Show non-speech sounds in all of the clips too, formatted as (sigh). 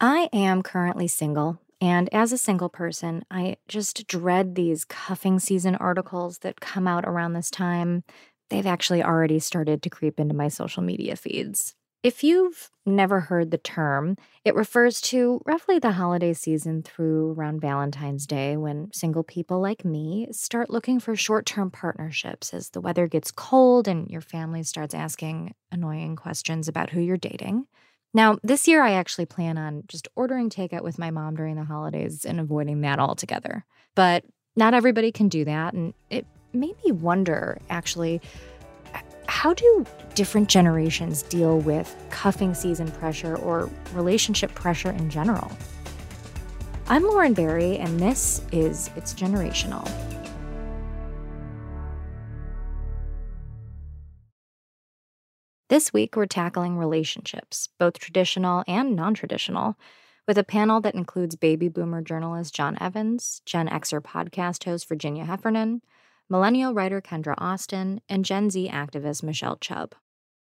I am currently single, and as a single person, I just dread these cuffing season articles that come out around this time. They've actually already started to creep into my social media feeds. If you've never heard the term, it refers to roughly the holiday season through around Valentine's Day when single people like me start looking for short term partnerships as the weather gets cold and your family starts asking annoying questions about who you're dating. Now, this year I actually plan on just ordering takeout with my mom during the holidays and avoiding that altogether. But not everybody can do that, and it made me wonder actually how do different generations deal with cuffing season pressure or relationship pressure in general? I'm Lauren Barry, and this is It's Generational. This week, we're tackling relationships, both traditional and non traditional, with a panel that includes baby boomer journalist John Evans, Gen Xer podcast host Virginia Heffernan, millennial writer Kendra Austin, and Gen Z activist Michelle Chubb.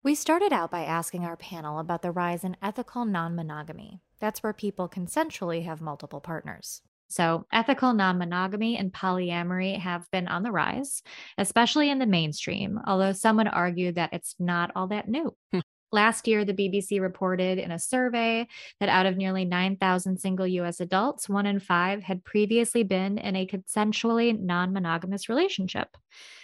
We started out by asking our panel about the rise in ethical non monogamy. That's where people consensually have multiple partners. So, ethical non monogamy and polyamory have been on the rise, especially in the mainstream, although some would argue that it's not all that new. Hmm. Last year, the BBC reported in a survey that out of nearly 9,000 single US adults, one in five had previously been in a consensually non monogamous relationship.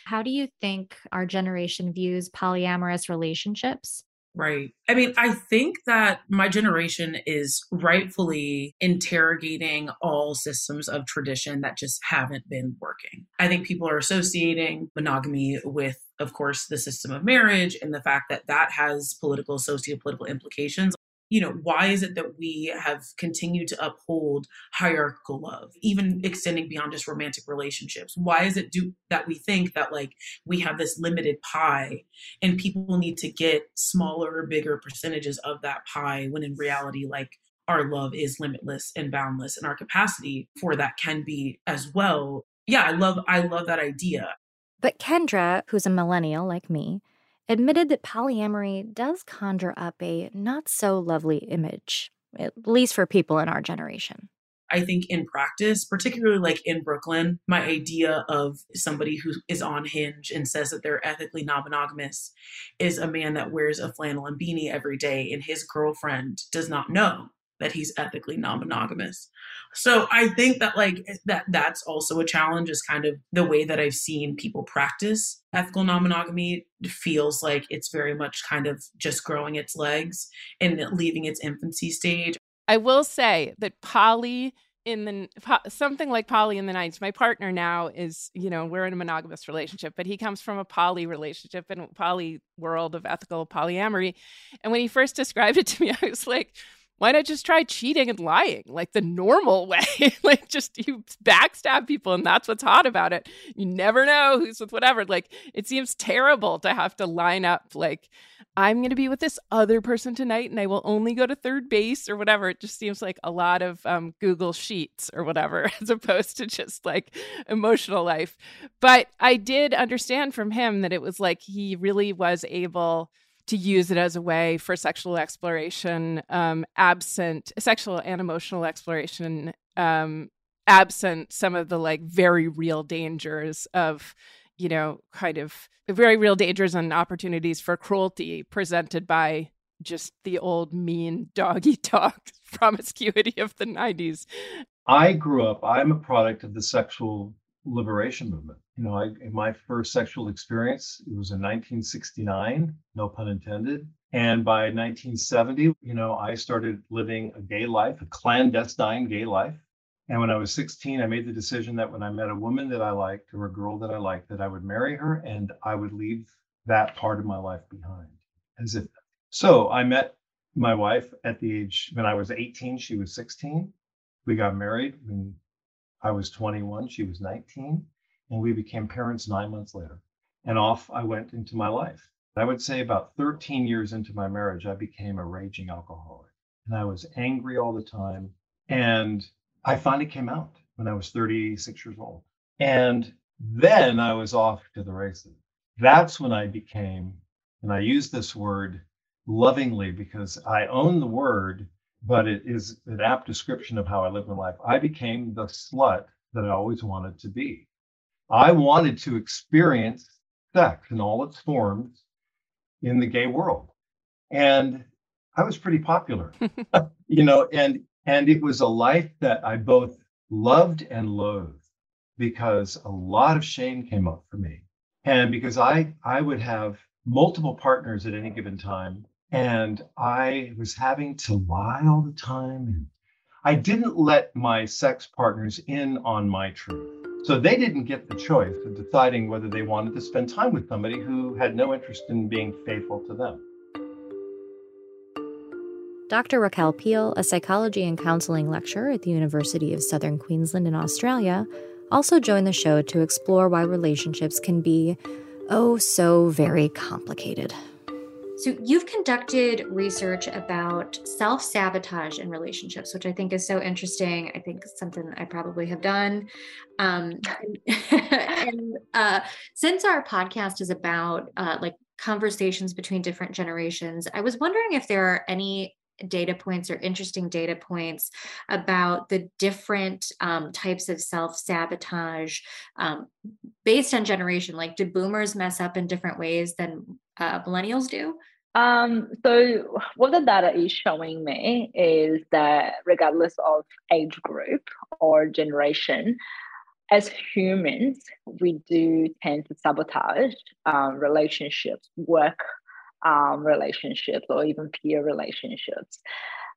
How do you think our generation views polyamorous relationships? Right. I mean, I think that my generation is rightfully interrogating all systems of tradition that just haven't been working. I think people are associating monogamy with, of course, the system of marriage and the fact that that has political, socio-political implications you know, why is it that we have continued to uphold hierarchical love, even extending beyond just romantic relationships? Why is it do that we think that like we have this limited pie and people need to get smaller or bigger percentages of that pie when in reality, like our love is limitless and boundless and our capacity for that can be as well. Yeah, I love I love that idea. But Kendra, who's a millennial like me, admitted that polyamory does conjure up a not so lovely image, at least for people in our generation. I think in practice, particularly like in Brooklyn, my idea of somebody who is on hinge and says that they're ethically non monogamous is a man that wears a flannel and beanie every day and his girlfriend does not know that he's ethically non-monogamous. So I think that like that that's also a challenge is kind of the way that I've seen people practice ethical non-monogamy feels like it's very much kind of just growing its legs and leaving its infancy stage. I will say that poly in the something like poly in the 90s my partner now is you know we're in a monogamous relationship but he comes from a poly relationship and poly world of ethical polyamory and when he first described it to me (laughs) i was like why not just try cheating and lying like the normal (laughs) way? like just you backstab people and that's what's hot about it. You never know who's with whatever. Like it seems terrible to have to line up like I'm going to be with this other person tonight and I will only go to third base or whatever. It just seems like a lot of um, Google Sheets or whatever, (laughs) as opposed to just like emotional life. But I did understand from him that it was like he really was able to use it as a way for sexual exploration, um, absent sexual and emotional exploration, um, absent some of the like very real dangers of, you know, kind of very real dangers and opportunities for cruelty presented by just the old mean doggy (laughs) dog promiscuity of the 90s. I grew up, I'm a product of the sexual liberation movement. You know, I, my first sexual experience, it was in 1969, no pun intended. And by 1970, you know, I started living a gay life, a clandestine gay life. And when I was 16, I made the decision that when I met a woman that I liked or a girl that I liked, that I would marry her and I would leave that part of my life behind. As if so, I met my wife at the age when I was 18, she was 16. We got married when I was 21, she was 19, and we became parents nine months later. And off I went into my life. I would say about 13 years into my marriage, I became a raging alcoholic. And I was angry all the time. And I finally came out when I was 36 years old. And then I was off to the races. That's when I became, and I use this word lovingly because I own the word but it is an apt description of how I live my life. I became the slut that I always wanted to be. I wanted to experience sex in all its forms in the gay world. And I was pretty popular, (laughs) you know, and and it was a life that I both loved and loathed because a lot of shame came up for me. And because I I would have multiple partners at any given time and I was having to lie all the time and I didn't let my sex partners in on my truth. So they didn't get the choice of deciding whether they wanted to spend time with somebody who had no interest in being faithful to them. Dr. Raquel Peel, a psychology and counseling lecturer at the University of Southern Queensland in Australia, also joined the show to explore why relationships can be, oh, so very complicated. So, you've conducted research about self sabotage in relationships, which I think is so interesting. I think something I probably have done. Um, (laughs) and uh, since our podcast is about uh, like conversations between different generations, I was wondering if there are any data points or interesting data points about the different um, types of self sabotage um, based on generation. Like, do boomers mess up in different ways than uh, millennials do? Um, so what the data is showing me is that regardless of age group or generation, as humans, we do tend to sabotage um, relationships, work um, relationships, or even peer relationships.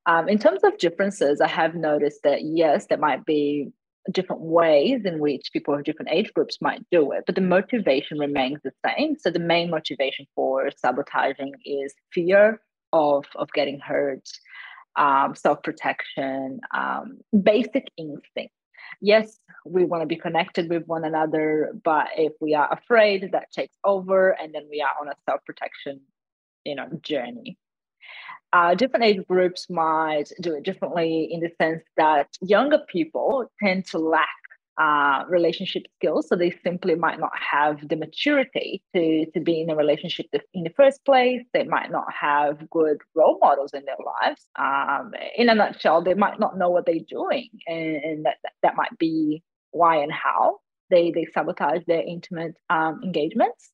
Um, in terms of differences, I have noticed that yes, there might be different ways in which people of different age groups might do it, but the motivation remains the same. So the main motivation for sabotaging is fear of of getting hurt, um, self protection, um, basic instinct. Yes, we want to be connected with one another, but if we are afraid, that takes over, and then we are on a self protection, you know, journey. Uh, different age groups might do it differently in the sense that younger people tend to lack uh, relationship skills. So they simply might not have the maturity to, to be in a relationship in the first place. They might not have good role models in their lives. Um, in a nutshell, they might not know what they're doing. And, and that, that might be why and how they, they sabotage their intimate um, engagements.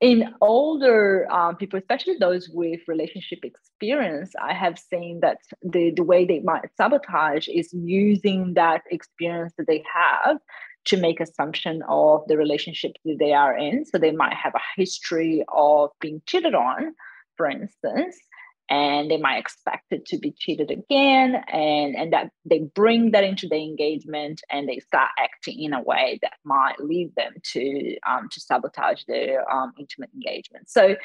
In older um, people, especially those with relationship experience, I have seen that the, the way they might sabotage is using that experience that they have to make assumption of the relationship that they are in. So they might have a history of being cheated on, for instance, and they might expect it to be cheated again and and that they bring that into the engagement and they start acting in a way that might lead them to um, to sabotage their um, intimate engagement. So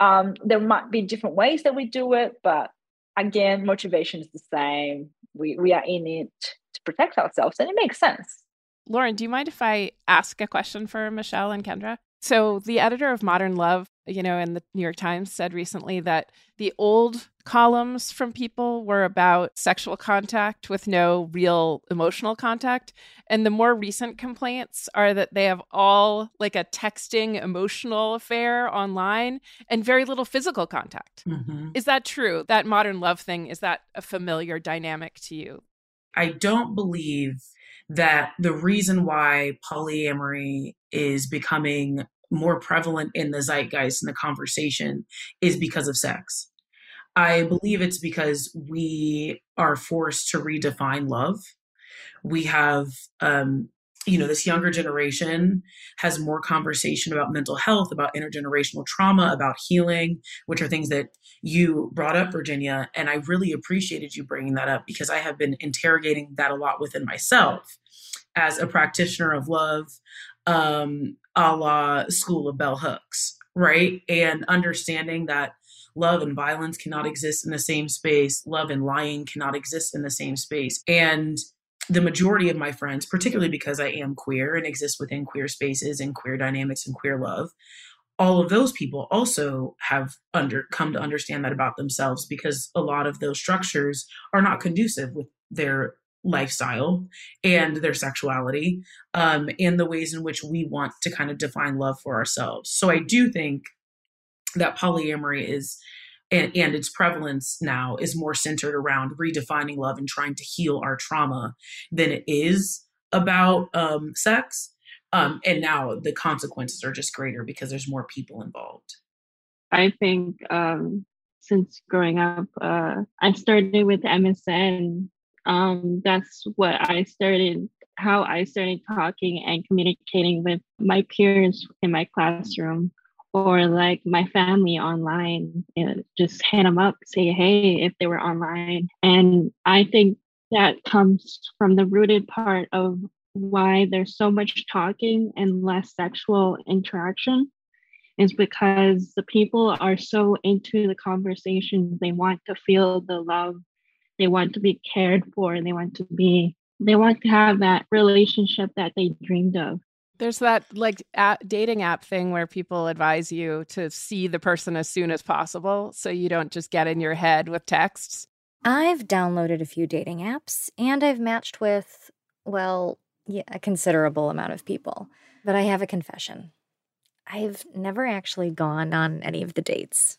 um, there might be different ways that we do it but again motivation is the same. We we are in it to protect ourselves and it makes sense. Lauren do you mind if i ask a question for michelle and kendra so, the editor of Modern Love, you know, in the New York Times said recently that the old columns from people were about sexual contact with no real emotional contact. And the more recent complaints are that they have all like a texting emotional affair online and very little physical contact. Mm-hmm. Is that true? That modern love thing, is that a familiar dynamic to you? I don't believe that the reason why polyamory is becoming more prevalent in the zeitgeist and the conversation is because of sex. I believe it's because we are forced to redefine love. We have, um, you know, this younger generation has more conversation about mental health, about intergenerational trauma, about healing, which are things that you brought up, Virginia. And I really appreciated you bringing that up because I have been interrogating that a lot within myself as a practitioner of love, um, a la School of Bell Hooks, right? And understanding that love and violence cannot exist in the same space, love and lying cannot exist in the same space. And the majority of my friends, particularly because I am queer and exist within queer spaces and queer dynamics and queer love, all of those people also have under come to understand that about themselves because a lot of those structures are not conducive with their lifestyle and their sexuality um, and the ways in which we want to kind of define love for ourselves. So I do think that polyamory is and, and its prevalence now is more centered around redefining love and trying to heal our trauma than it is about um, sex. Um, and now the consequences are just greater because there's more people involved. I think um, since growing up, uh, I started with MSN. Um, that's what I started, how I started talking and communicating with my peers in my classroom or like my family online just hit them up say hey if they were online. And i think that comes from the rooted part of why there's so much talking and less sexual interaction is because the people are so into the conversations. They want to feel the love they want to be cared for and they want to be they want to have that relationship that they dreamed of there's that like app, dating app thing where people advise you to see the person as soon as possible so you don't just get in your head with texts. I've downloaded a few dating apps and I've matched with, well, yeah, a considerable amount of people. But I have a confession. I've never actually gone on any of the dates.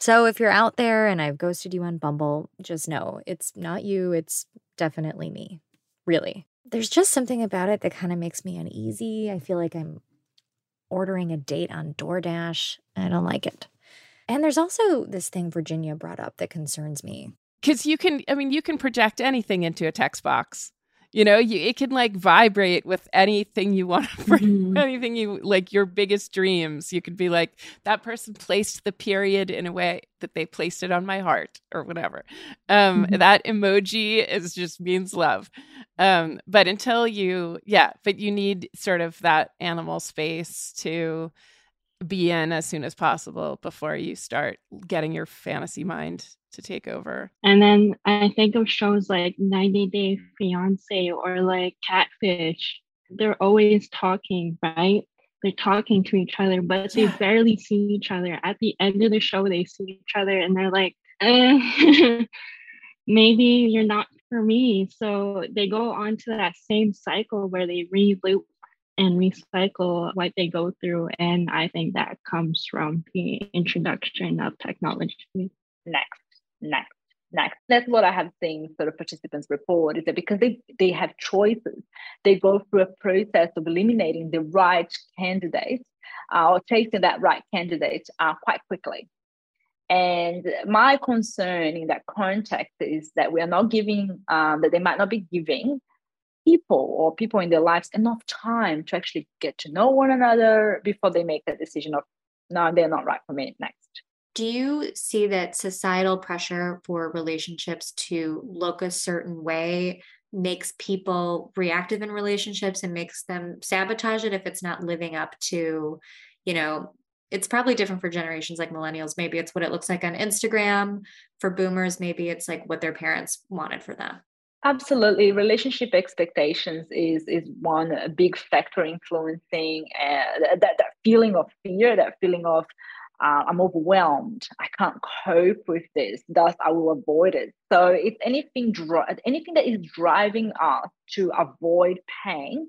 So if you're out there and I've ghosted you on Bumble, just know it's not you, it's definitely me. Really there's just something about it that kind of makes me uneasy. I feel like I'm ordering a date on DoorDash. I don't like it. And there's also this thing Virginia brought up that concerns me. Because you can, I mean, you can project anything into a text box. You know, you it can like vibrate with anything you want, (laughs) mm-hmm. anything you like your biggest dreams. You could be like, that person placed the period in a way that they placed it on my heart or whatever. Um, mm-hmm. That emoji is just means love. Um, but until you, yeah, but you need sort of that animal space to be in as soon as possible before you start getting your fantasy mind to take over. And then I think of shows like 90 Day Fiance or like Catfish. They're always talking, right? They're talking to each other, but they barely see each other. At the end of the show, they see each other and they're like, eh, (laughs) maybe you're not for me. So they go on to that same cycle where they reloop and recycle what they go through. And I think that comes from the introduction of technology. Next next next. That's what i have seen sort of participants report is that because they they have choices they go through a process of eliminating the right candidate uh, or chasing that right candidate uh, quite quickly. And my concern in that context is that we are not giving um, that they might not be giving people or people in their lives enough time to actually get to know one another before they make that decision of no they're not right for me next do you see that societal pressure for relationships to look a certain way makes people reactive in relationships and makes them sabotage it if it's not living up to, you know, it's probably different for generations like millennials. Maybe it's what it looks like on Instagram. For boomers, maybe it's like what their parents wanted for them. Absolutely, relationship expectations is is one big factor influencing uh, that that feeling of fear, that feeling of uh, I'm overwhelmed. I can't cope with this. Thus, I will avoid it. So, if anything, anything that is driving us to avoid pain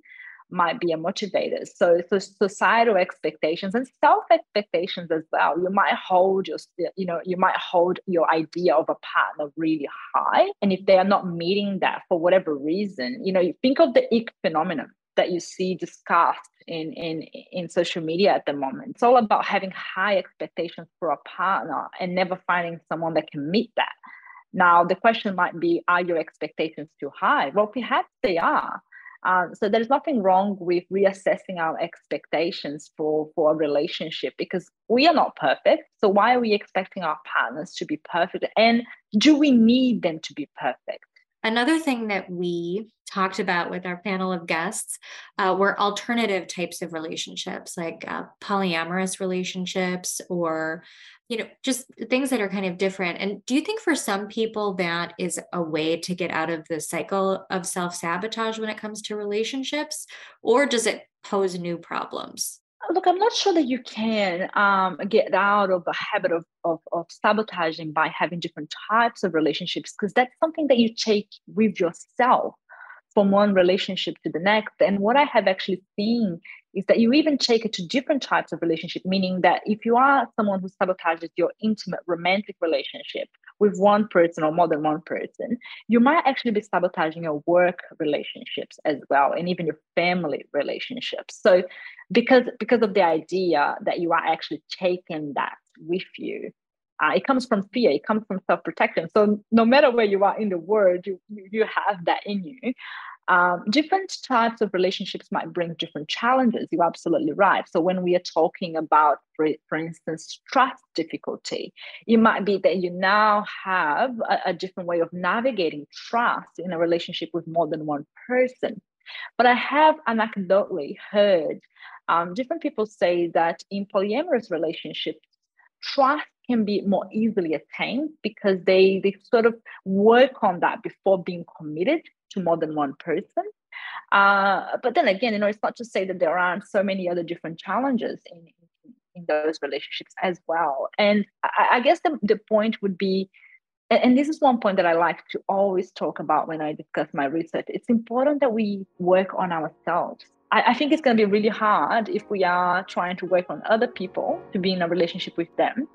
might be a motivator. So, so societal expectations and self expectations as well. You might hold your, you know, you might hold your idea of a partner really high, and if they are not meeting that for whatever reason, you know, you think of the ick phenomenon that you see discussed in, in, in social media at the moment. It's all about having high expectations for a partner and never finding someone that can meet that. Now, the question might be Are your expectations too high? Well, perhaps they are. Um, so there's nothing wrong with reassessing our expectations for, for a relationship because we are not perfect. So why are we expecting our partners to be perfect? And do we need them to be perfect? Another thing that we talked about with our panel of guests uh, were alternative types of relationships, like uh, polyamorous relationships or, you know, just things that are kind of different. And do you think for some people that is a way to get out of the cycle of self sabotage when it comes to relationships? Or does it pose new problems? Look, I'm not sure that you can um, get out of a habit of, of, of sabotaging by having different types of relationships because that's something that you take with yourself. from one relationship to the next. And what I have actually seen is that you even take it to different types of relationship, meaning that if you are someone who sabotages your intimate romantic relationship with one person or more than one person, you might actually be sabotaging your work relationships as well, and even your family relationships. So because because of the idea that you are actually taking that with you. Uh, it comes from fear it comes from self-protection. So no matter where you are in the world you you, have that in you. Um, different types of relationships might bring different challenges you're absolutely right. So when we are talking about for, for instance trust difficulty it might be that you now have a, a different way of navigating trust in a relationship with more than one person. But I have anecdotally heard um, different people say that in polyamorous relationships, trust can be more easily attained because they they sort of work on that before being committed to more than one person. Uh, but then again, you know, it's not to say that there aren't so many other different challenges in, in, those relationships as well. And I, I guess the, the point would be and this is one point that I like to always talk about when I discuss my research. It's important that we work on ourselves. I, I think it's going to be really hard if we are trying to work on other people to be in a relationship with them.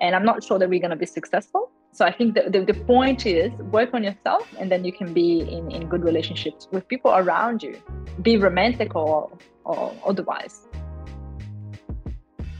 And I'm not sure that we're going to be successful. So I think that the, the point is work on yourself and then you can be in, in good relationships with people around you, be romantic or, or otherwise.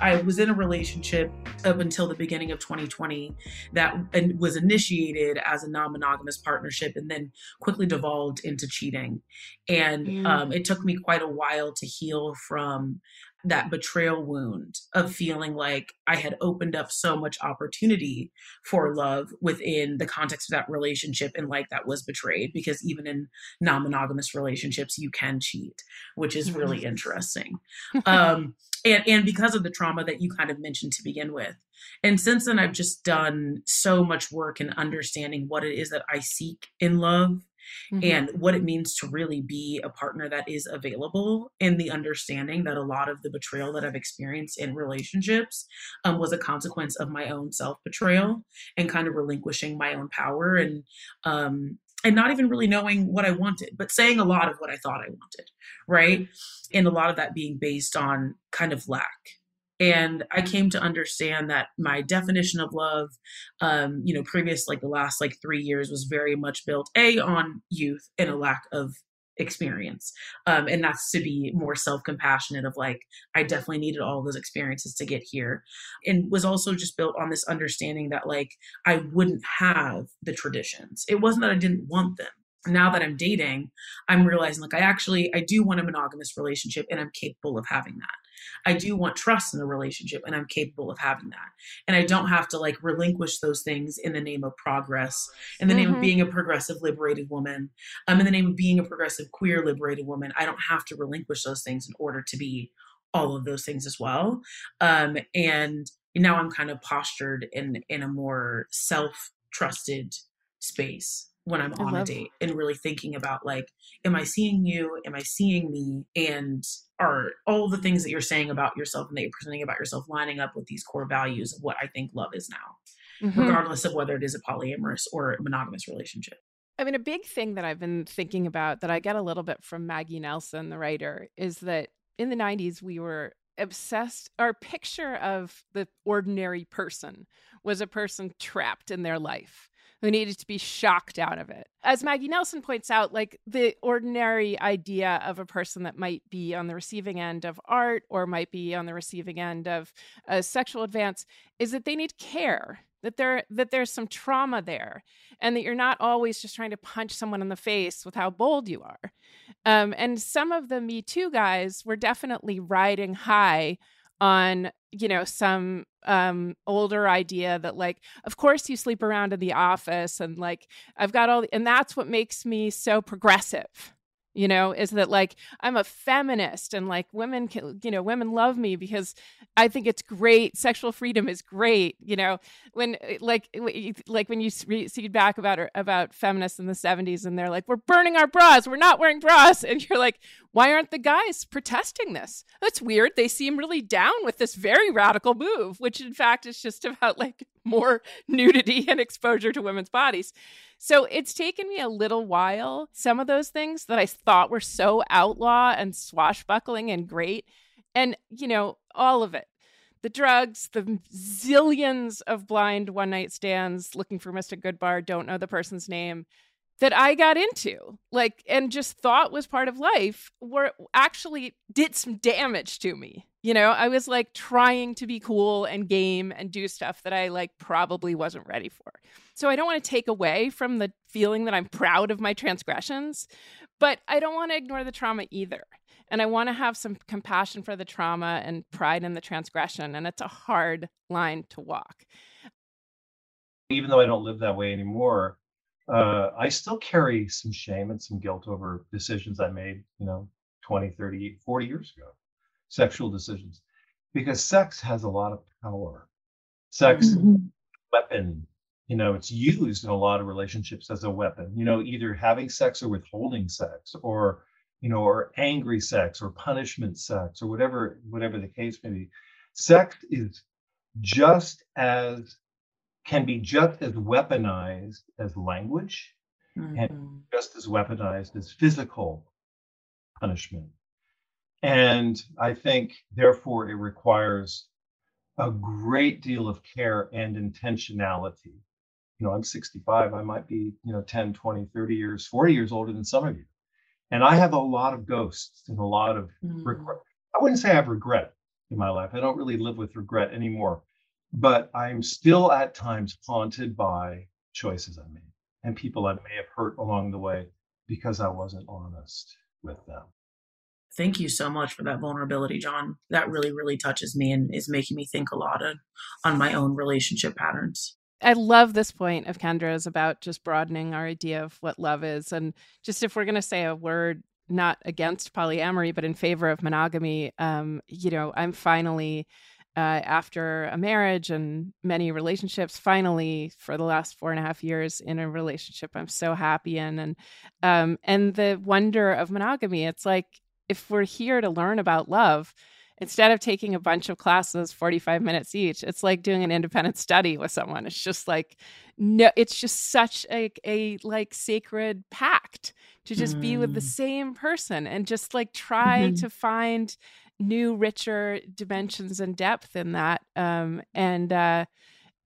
I was in a relationship up until the beginning of 2020 that was initiated as a non-monogamous partnership and then quickly devolved into cheating and mm. um, it took me quite a while to heal from that betrayal wound of feeling like I had opened up so much opportunity for love within the context of that relationship and like that was betrayed because even in non-monogamous relationships you can cheat which is really interesting. (laughs) Um, and and because of the trauma that you kind of mentioned to begin with. And since then i've just done so much work in understanding what it is that i seek in love mm-hmm. and what it means to really be a partner that is available and the understanding that a lot of the betrayal that i've experienced in relationships um, was a consequence of my own self betrayal and kind of relinquishing my own power and um, and not even really knowing what I wanted, but saying a lot of what I thought I wanted, right? And a lot of that being based on kind of lack. And I came to understand that my definition of love, um, you know, previous like the last like three years was very much built a on youth and a lack of experience um, and that's to be more self-compassionate of like i definitely needed all those experiences to get here and was also just built on this understanding that like i wouldn't have the traditions. It wasn't that i didn't want them. Now that i'm dating i'm realizing like i actually i do want a monogamous relationship and i'm capable of having that I do want trust in the relationship and I'm capable of having that. And I don't have to like relinquish those things in the name of progress, in the mm-hmm. name of mm-hmm. being a progressive liberated woman, um, in the name of being a progressive queer liberated woman. I don't have to relinquish those things in order to be all of those things as well. Um, and now I'm kind of postured in in a more self trusted space when I'm on a date and really thinking about like, am I seeing you? Am I seeing me? And are all the things that you're saying about yourself and that you're presenting about yourself lining up with these core values of what I think love is now, mm-hmm. regardless of whether it is a polyamorous or a monogamous relationship. I mean, a big thing that I've been thinking about that I get a little bit from Maggie Nelson, the writer, is that in the 90s, we were obsessed. Our picture of the ordinary person was a person trapped in their life who needed to be shocked out of it. As Maggie Nelson points out, like the ordinary idea of a person that might be on the receiving end of art or might be on the receiving end of a sexual advance is that they need care. That there that there's some trauma there, and that you're not always just trying to punch someone in the face with how bold you are. Um, and some of the Me Too guys were definitely riding high on you know some um older idea that like of course you sleep around in the office and like i've got all the, and that's what makes me so progressive you know is that like i'm a feminist and like women can you know women love me because i think it's great. Sexual freedom is great you know. When eh, like like when you read back about about feminists in the 70s and they're like we're burning our bras. We're not wearing bras. And you're like why aren't the guys protesting this? That's weird. They seem really down with this very radical move which in fact is just about like more (laughs) nudity and exposure to women's bodies. So it's taken me a little while. Some of those things that I thought were so outlaw and swashbuckling and great, and, you know, all of it the drugs, the zillions of blind one night stands looking for Mr. Goodbar, don't know the person's name that I got into, like, and just thought was part of life, were actually did some damage to me. You know, I was like trying to be cool and game and do stuff that I like probably wasn't ready for. So I don't want to take away from the feeling that I'm proud of my transgressions, but I don't want to ignore the trauma either. And I want to have some compassion for the trauma and pride in the transgression. And it's a hard line to walk. Even though I don't live that way anymore, uh, I still carry some shame and some guilt over decisions I made, you know, 20, 30, 40 years ago, sexual decisions, because sex has a lot of power. Sex, mm-hmm. weapon, you know, it's used in a lot of relationships as a weapon, you know, either having sex or withholding sex or, you know, or angry sex or punishment sex or whatever, whatever the case may be. Sex is just as can be just as weaponized as language mm-hmm. and just as weaponized as physical punishment. And I think, therefore, it requires a great deal of care and intentionality. You know, I'm 65, I might be, you know, 10, 20, 30 years, 40 years older than some of you. And I have a lot of ghosts and a lot of mm. regret. I wouldn't say I have regret in my life. I don't really live with regret anymore but I'm still at times haunted by choices I made and people I may have hurt along the way because I wasn't honest with them. Thank you so much for that vulnerability, John. That really, really touches me and is making me think a lot of, on my own relationship patterns. I love this point of Kendra's about just broadening our idea of what love is. And just if we're going to say a word not against polyamory, but in favor of monogamy, um, you know, I'm finally uh, after a marriage and many relationships, finally for the last four and a half years in a relationship I'm so happy in, and um, and the wonder of monogamy. It's like if we're here to learn about love, instead of taking a bunch of classes 45 minutes each it's like doing an independent study with someone it's just like no it's just such a, a like sacred pact to just mm. be with the mm. same person and just like try mm-hmm. to find new, richer dimensions and depth in that. Um, and uh,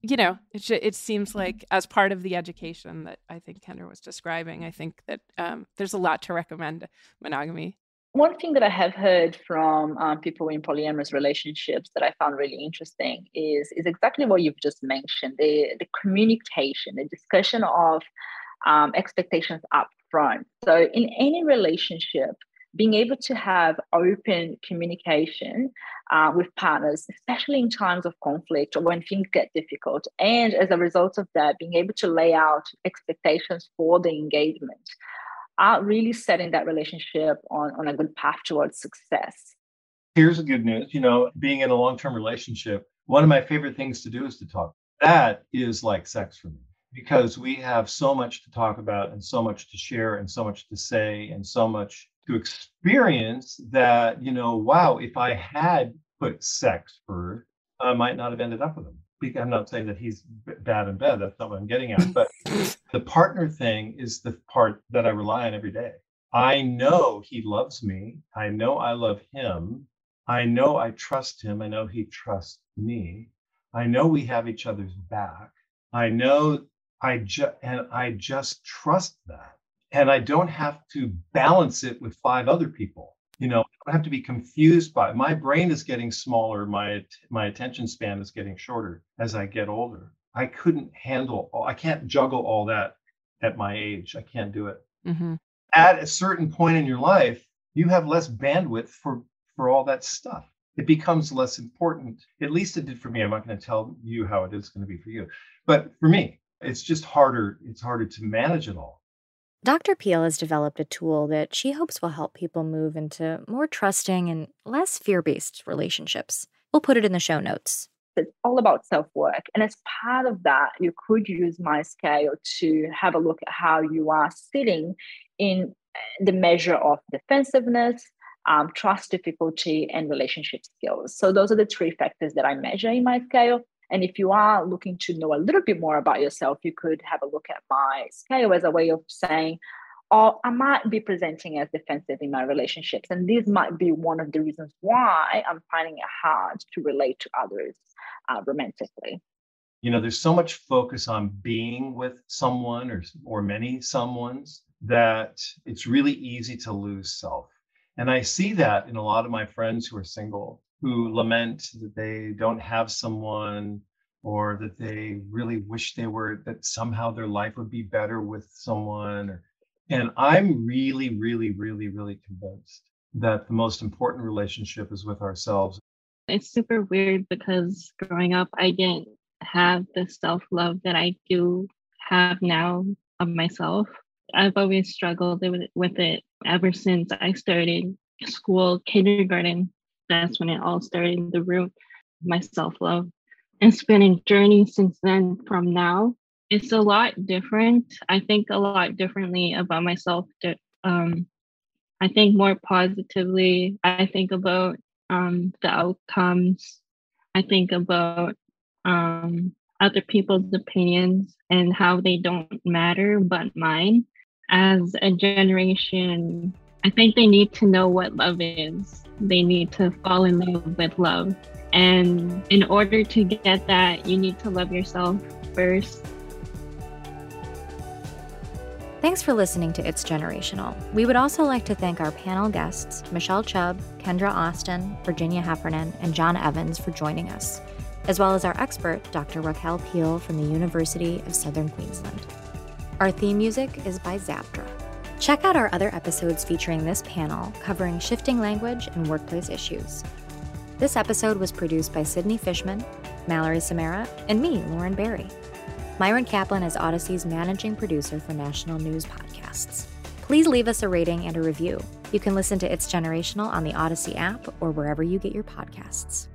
you know, it it seems like as part of the education that I think Kendra was describing, I think that um, there's a lot to recommend monogamy. One thing that I have heard from um, people in polyamorous relationships that I found really interesting is is exactly what you've just mentioned the the communication, the discussion of um, expectations up front. So in any relationship, being able to have open communication uh, with partners, especially in times of conflict or when things get difficult. And as a result of that, being able to lay out expectations for the engagement are really setting that relationship on, on a good path towards success. Here's the good news you know, being in a long term relationship, one of my favorite things to do is to talk. That is like sex for me because we have so much to talk about and so much to share and so much to say and so much to experience that, you know, wow, if I had put sex first, I might not have ended up with him. I'm not saying that he's bad in bed. That's not what I'm getting at. But (laughs) the partner thing is the part that I rely on every day. I know he loves me. I know I love him. I know I trust him. I know he trusts me. I know we have each other's back. I know I just and I just trust that and I don't have to balance it with five other people. You know, I don't have to be confused by it. my brain is getting smaller, my my attention span is getting shorter as I get older. I couldn't handle I can't juggle all that at my age. I can't do it. Mm-hmm. At a certain point in your life, you have less bandwidth for for all that stuff. It becomes less important. At least it did for me. I'm not going to tell you how it is going to be for you, but for me, it's just harder. It's harder to manage it all. Dr. Peel has developed a tool that she hopes will help people move into more trusting and less fear based relationships. We'll put it in the show notes. It's all about self work. And as part of that, you could use my scale to have a look at how you are sitting in the measure of defensiveness, um, trust difficulty, and relationship skills. So, those are the three factors that I measure in my scale. And if you are looking to know a little bit more about yourself, you could have a look at my scale as a way of saying, or I might be presenting as defensive in my relationships. And this might be one of the reasons why I'm finding it hard to relate to others uh, romantically. You know, there's so much focus on being with someone or, or many someones that it's really easy to lose self. And I see that in a lot of my friends who are single who lament that they don't have someone or that they really wish they were, that somehow their life would be better with someone or and I'm really, really, really, really convinced that the most important relationship is with ourselves. It's super weird because growing up, I didn't have the self love that I do have now of myself. I've always struggled with it ever since I started school, kindergarten. That's when it all started, in the root, my self love. It's been a journey since then from now it's a lot different. I think a lot differently about myself. Um, I think more positively. I think about um, the outcomes. I think about um, other people's opinions and how they don't matter but mine. As a generation, I think they need to know what love is. They need to fall in love with love. And in order to get that, you need to love yourself first Thanks for listening to It's Generational. We would also like to thank our panel guests, Michelle Chubb, Kendra Austin, Virginia Heffernan, and John Evans for joining us, as well as our expert, Dr. Raquel Peel from the University of Southern Queensland. Our theme music is by Zabdra. Check out our other episodes featuring this panel covering shifting language and workplace issues. This episode was produced by Sydney Fishman, Mallory Samara, and me, Lauren Barry. Myron Kaplan is Audacy's managing producer for National News Podcasts. Please leave us a rating and a review. You can listen to It's Generational on the Odyssey app or wherever you get your podcasts.